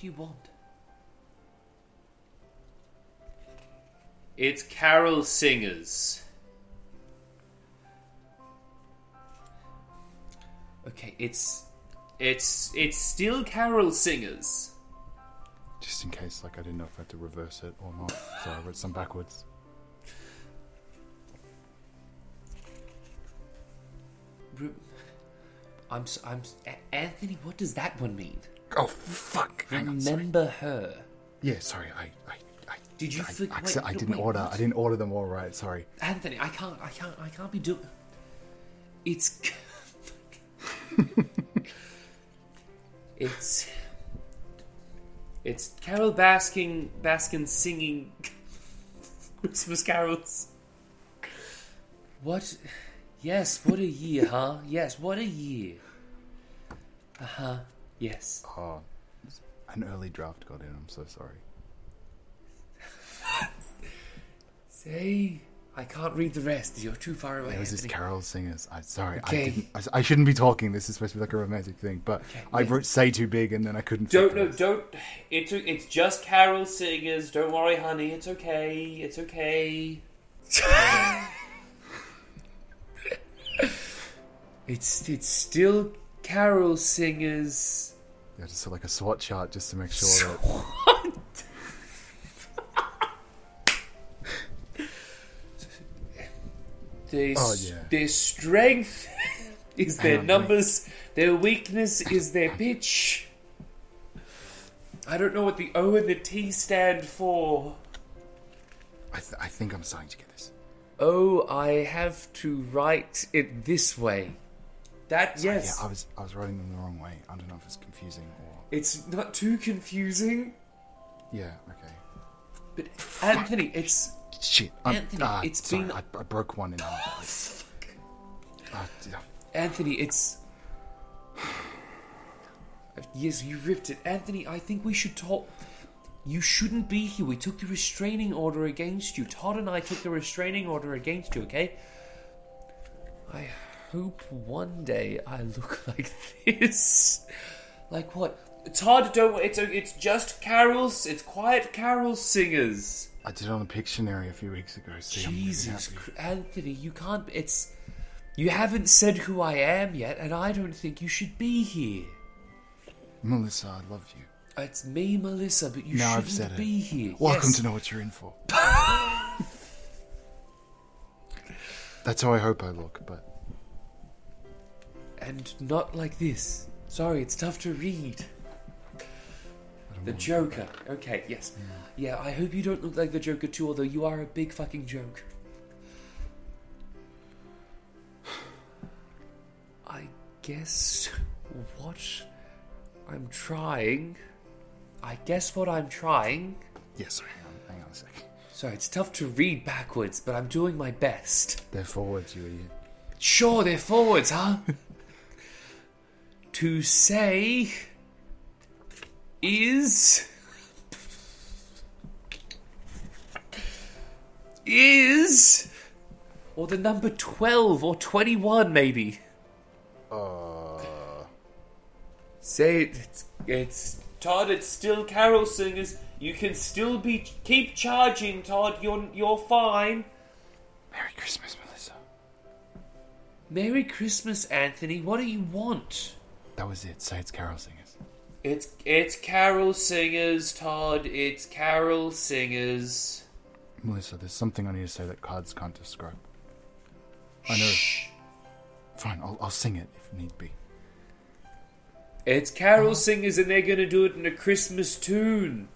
do you want? It's carol singers. Okay, it's it's it's still carol singers. Just in case, like I didn't know if I had to reverse it or not, so I wrote some backwards. I'm s- I'm s- A- Anthony. What does that one mean? Oh fuck! Hang on, sorry. Remember her. Yeah, sorry. I, I, I Did you I, forget- acci- wait, I no, didn't wait, order. what? I didn't order them all right. Sorry. Anthony, I can't, I can't, I can't be doing. It's. it's. It's Carole Baskin, Baskin singing Christmas carols. What? Yes, what a year, huh? Yes, what a year. Uh huh. Yes. Oh, an early draft got in. I'm so sorry. Say, I can't read the rest. You're too far away. It was just carol singers. I sorry. Okay. I didn't. I, I shouldn't be talking. This is supposed to be like a romantic thing, but Okay, I yes. wrote "say too big" and then I couldn't. Don't no, don't. It's it's just carol singers. Don't worry, honey. It's okay. It's okay. it's it's still carol singers. Yeah, just like a SWOT chart just to make sure that. Their, Oh, yeah. their strength is Hang their on, numbers. Their weakness is their pitch. I don't know what the O and the T stand for. I, th- I think I'm starting to get this. Oh, I have to write it this way. That yes, Yeah, I was I was writing them the wrong way. I don't know if it's confusing or. it's not too confusing. Yeah. Okay. But Anthony, it's Shit. I'm, Anthony, ah, it's sorry, been- I, I broke one in half. Ah, yeah. Anthony. It's yes, you ripped it, Anthony. I think we should talk. You shouldn't be here. We took the restraining order against you. Todd and I took the restraining order against you. Okay. I hope one day I look like this. Like what? Todd, don't. It's a, it's just carols. It's quiet carol singers. I did it on a Pictionary a few weeks ago. Really Jesus, happy. Anthony, you can't. It's you haven't said who I am yet, and I don't think you should be here. Melissa, I love you. It's me, Melissa, but you Now shouldn't I've said it. be here. Welcome Yes. to know what you're in for. That's how I hope I look, but and not like this. Sorry, it's tough to read. The. Joker. Okay, yes. Yeah, I hope you don't look like the Joker too, although you are a big fucking joke. I guess what I'm trying. I guess what I'm trying. Yes, sorry, hang on, hang on a second. Sorry, it's tough to read backwards, but I'm doing my best. They're forwards, you idiot. Sure, they're forwards, huh? to say is is or the number 12 or 21 maybe. Uh, Say it, it's, it's Todd, it's still carol singers. You can still be keep charging, Todd. You're you're fine. Merry Christmas, Melissa. Merry Christmas, Anthony. What do you want? That was it. Say it's Carol Singers. It's it's carol singers, Todd. It's carol singers. Melissa, there's something I need to say that cards can't describe. I know. Fine, I'll, I'll sing it if need be. It's carol singers, and they're gonna do it in a Christmas tune.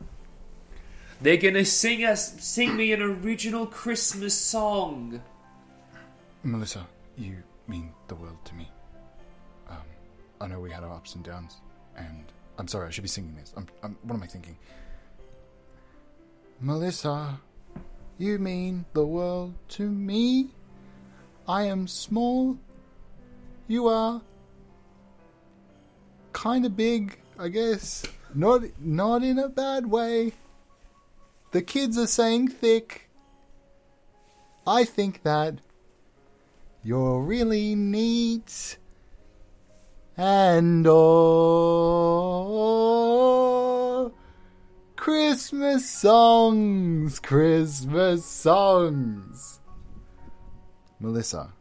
They're gonna sing us, sing me an original Christmas song. Melissa, you mean the world to me. I know we had our ups and downs, and I'm sorry, I should be singing this. I'm, I'm, what am I thinking? Melissa, you mean the world to me. I am small. You are kind of big, I guess. Not, not in a bad way. The kids are saying thick. I think that you're really neat. And oh, Christmas songs, Christmas songs. Melissa,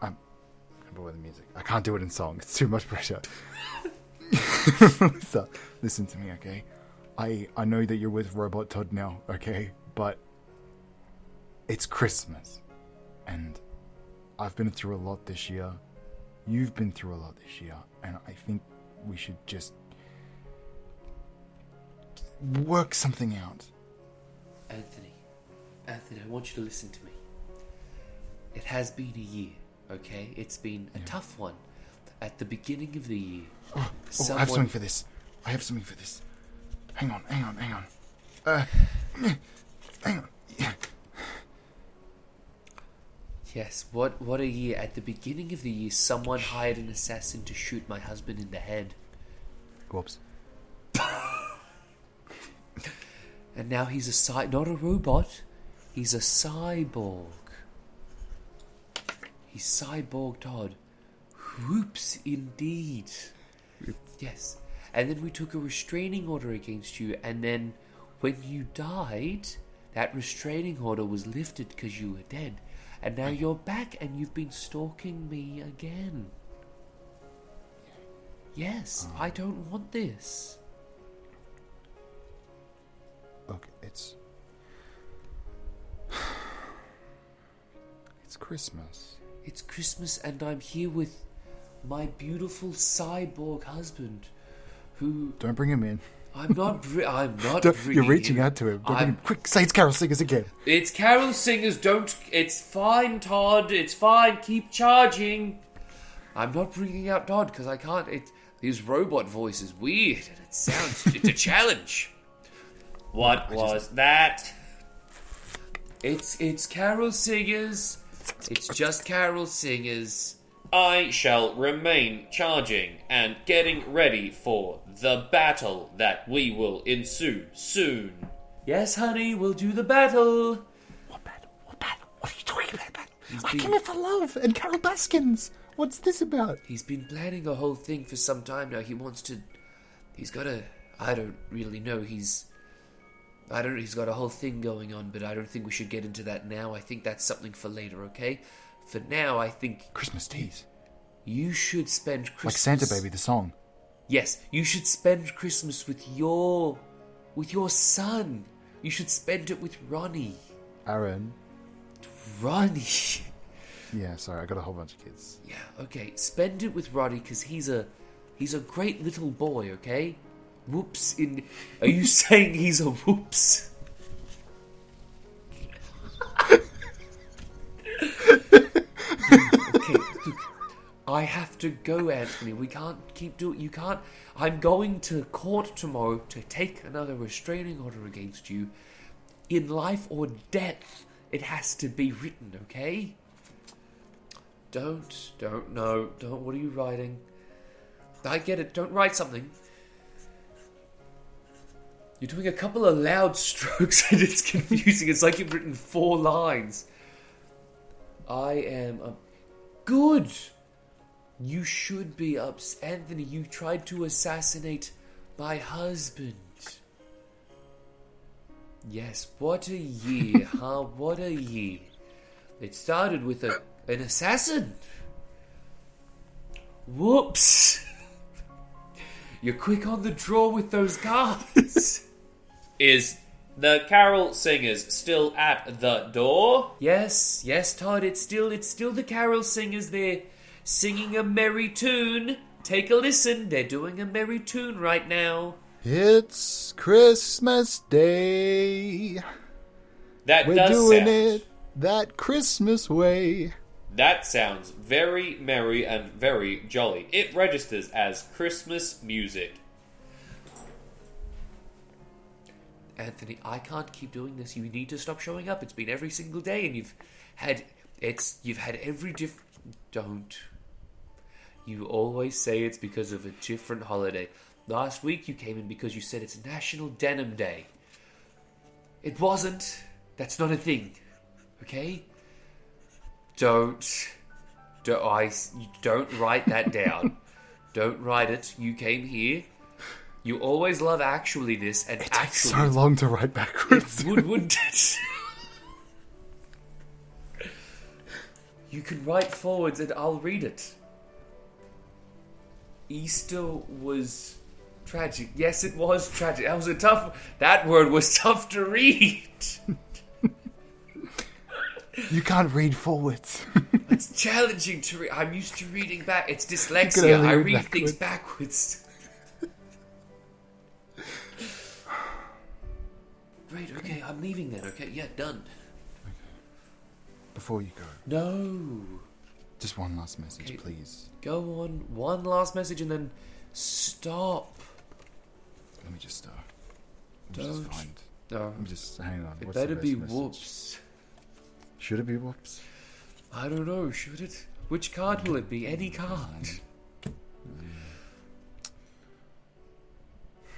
I'm I'm bored with the music. I can't do it in song. It's too much pressure. Melissa, listen to me, okay? I I know that you're with Robot Todd now, okay? But it's Christmas, and I've been through a lot this year. You've been through a lot this year, and I think we should just work something out. Anthony, Anthony, I want you to listen to me. It has been a year, okay? It's been a tough one. At the beginning of the year, Oh, I have something for this. I have something for this. Hang on, hang on, hang on. Uh, hang on. Yes, what what a year! At the beginning of the year, someone hired an assassin to shoot my husband in the head, Whoops. and now he's a cy- not a robot. He's a cyborg. He's cyborg Todd. Whoops, indeed. Yes. And then we took a restraining order against you, and then when you died, that restraining order was lifted because you were dead. And now you're back and you've been stalking me again. Yes, ah. I don't want this. Look, it's. It's Christmas. It's Christmas and I'm here with my beautiful cyborg husband who Don't bring him in. I'm not br- I'm not Don't, you're reaching out to him. Him. Quick, say it's Carol Singers again. It's carol singers. Don't. It's fine, Todd. It's fine. Keep charging. I'm not bringing out Todd because I can't. It his robot voice is weird and it sounds. it's a challenge. What was that? It's it's carol singers. It's just carol singers. I shall remain charging and getting ready for the battle that we will ensue soon. Yes, honey, we'll do the battle. What battle? What battle? What are you talking about? Battle? He's I been- came here for love and Carol Baskins. What's this about? He's been planning a whole thing for some time now. He wants to. He's got a. I don't really know. He's. I don't. He's got a whole thing going on, but I don't think we should get into that now. I think that's something for later. Okay. For now, I think Christmas teas. you should spend Christmas. Like Santa Baby, the song. Yes, you should spend Christmas with your, with your son. You should spend it with Ronnie. Aaron. Ronnie. Yeah, sorry, I got a whole bunch of kids. Yeah, okay. Spend it with Roddy because he's a he's a great little boy, okay? Whoops in Are you saying he's a whoops? I have to go, Anthony. We can't keep doing you can't I'm going to court tomorrow to take another restraining order against you. In life or death, it has to be written, okay? Don't, don't, no, don't. What are you writing? I get it. Don't write something. You're doing a couple of loud strokes and it's confusing. It's like you've written four lines. I am a. Good! You should be ups. Anthony, you tried to assassinate my husband. Yes, what a year, huh? What a year. It started with a an assassin. Whoops. You're quick on the draw with those cards. Is the carol singers still at the door? yes, yes, Todd, it's still it's still the carol singers there singing a merry tune. Take a listen. They're doing a merry tune right now. It's Christmas Day. That We're does doing sound. it that Christmas way. That sounds very merry and very jolly. It registers as Christmas music. Anthony, I can't keep doing this. You need to stop showing up. It's been every single day, and you've had it's you've had every diff. Don't. You always say it's because of a different holiday. Last week you came in because you said it's National Denim Day. It wasn't. That's not a thing. Okay. Don't. Don't. I. you Don't write that down. don't write it. You came here You always love actually this and actually Takes so long to write backwards. it would, wouldn't it? you can write forwards and I'll read it. Easter was tragic. Yes, it was tragic. That was a tough. That word was tough to read. You can't read forwards. It's challenging to read. I'm used to reading back. It's dyslexia. I read read things backwards. Great. Okay, I'm leaving then. Okay, yeah, done. Before you go, No. Just one last message, Okay. please. Go on. One last message and then stop. Let me just, uh, let me Don't. find. No. Let me just hang on. It What's better be message? whoops. Should it be whoops? I don't know. Should it? Which card will it be? Any card.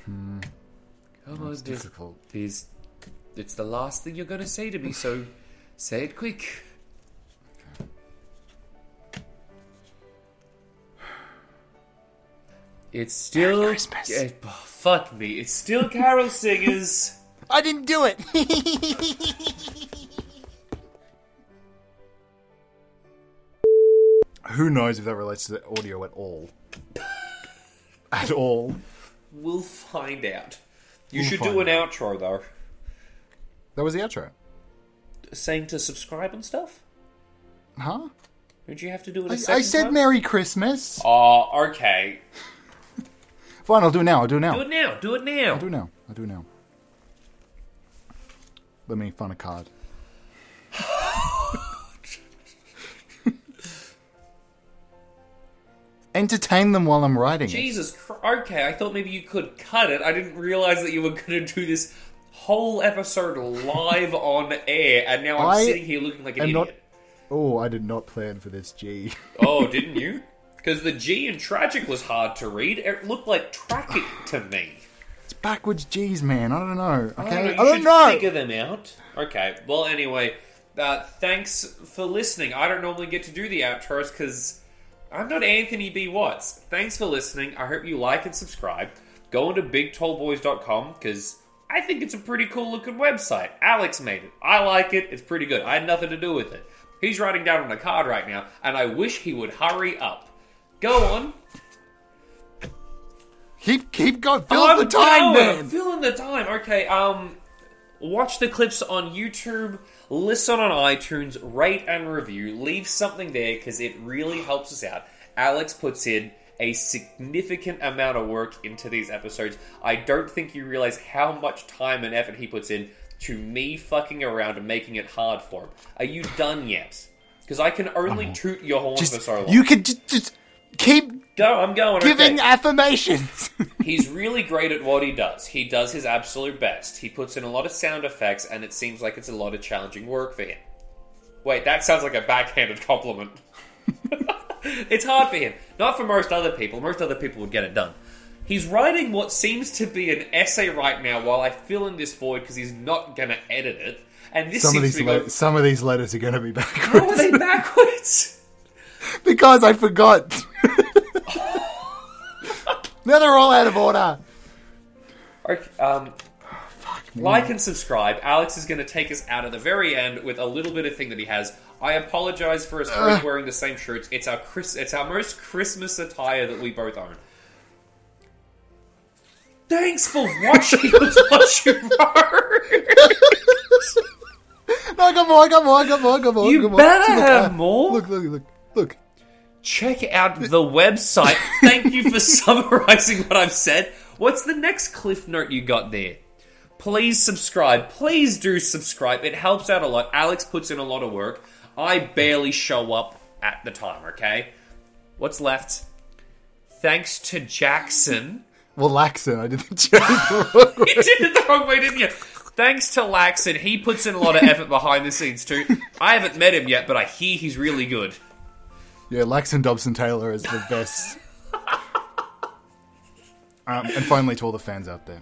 Hmm. Come on, It's difficult. there's, it's the last thing you're gonna say to me, so say it quick. It's still Christmas. Eh, oh, fuck me. It's still Carol Singers. I didn't do it. Who knows if that relates to the audio at all? at all. We'll find out. You We'll should do an outro though, That was the outro. saying to subscribe and stuff. Huh? Don't you have to do it? a I, second I said time? Merry Christmas. Oh, okay. Fine, I'll do it now. I'll do it now. Do it now. Do it now. I'll do it now. I'll do it now. Let me find a card. Entertain them while I'm writing. Jesus Christ. Okay, I thought maybe you could cut it. I didn't realize that you were going to do this whole episode live on air, and now I'm I sitting here looking like an idiot. not- Oh, I did not plan for this, G. Oh, didn't you? Because the G in tragic was hard to read. It looked like tracking to me. It's backwards G's, man. I don't know. Okay, I don't know. I You don't should know. figure them out. Okay. Well, anyway, uh, thanks for listening. I don't normally get to do the outros because I'm not Anthony B. Watts. Thanks for listening. I hope you like and subscribe. Go on to BigTallBoys.com because I think it's a pretty cool looking website. Alex made it. I like it. It's pretty good. I had nothing to do with it. He's writing down on a card right now, and I wish he would hurry up. Go on. Keep keep going. Fill I'm the time, going. man. Filling the time. Okay. Um, watch the clips on YouTube. Listen on iTunes. Rate and review. Leave something there because it really helps us out. Alex puts in a significant amount of work into these episodes. I don't think you realize how much time and effort he puts in to me fucking around and making it hard for him. Are you done yet? Because I can only toot your horn for so long. you could just, just keep go. I'm going. giving okay. affirmations. He's really great at what he does. He does his absolute best. He puts in a lot of sound effects, and it seems like it's a lot of challenging work for him. Wait, that sounds like a backhanded compliment. it's hard for him. Not for most other people. Most other people would get it done. He's writing what seems to be an essay right now while I fill in this void because he's not going to edit it. And this some of these le- going, some of these letters are going to be How backwards are they backwards? because I forgot. Now they're all out of order. Okay, um, like and subscribe. Alex is going to take us out at the very end with a little bit of thing that he has. I apologize for us both wearing the same shirts. It's our Chris- it's our most Christmas attire that we both own. Thanks for watching watch you No, I got more. I got more. I got more. I got more. You got more. better Look, have uh, more. Look, look, look, look. Check out the website. Thank you for summarizing what I've said. What's the next cliff note you got there? Please subscribe. Please do subscribe. It helps out a lot. Alex puts in a lot of work. I barely show up at the time, okay? What's left? Thanks to Jackson. Well, Laxon, I didn't change the wrong You did it the wrong way, didn't you? Thanks to Laxon. He puts in a lot of effort behind the scenes, too. I haven't met him yet, but I hear he's really good. Yeah, Lax and Dobson Taylor is the best. um, and finally, to all the fans out there,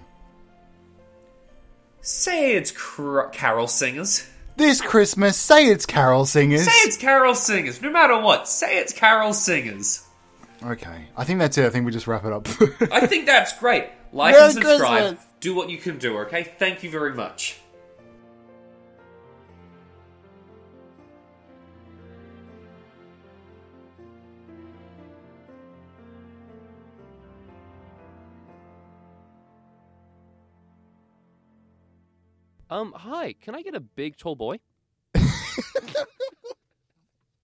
Say it's cr- Carol Singers. this Christmas, say it's Carol Singers. Say it's Carol Singers. No matter what, say it's Carol Singers. Okay, I think that's it. I think we just wrap it up. I think that's great. Like Merry and subscribe. Christmas. Do what you can do, okay? Thank you very much. Um, hi, can I get a big tall boy?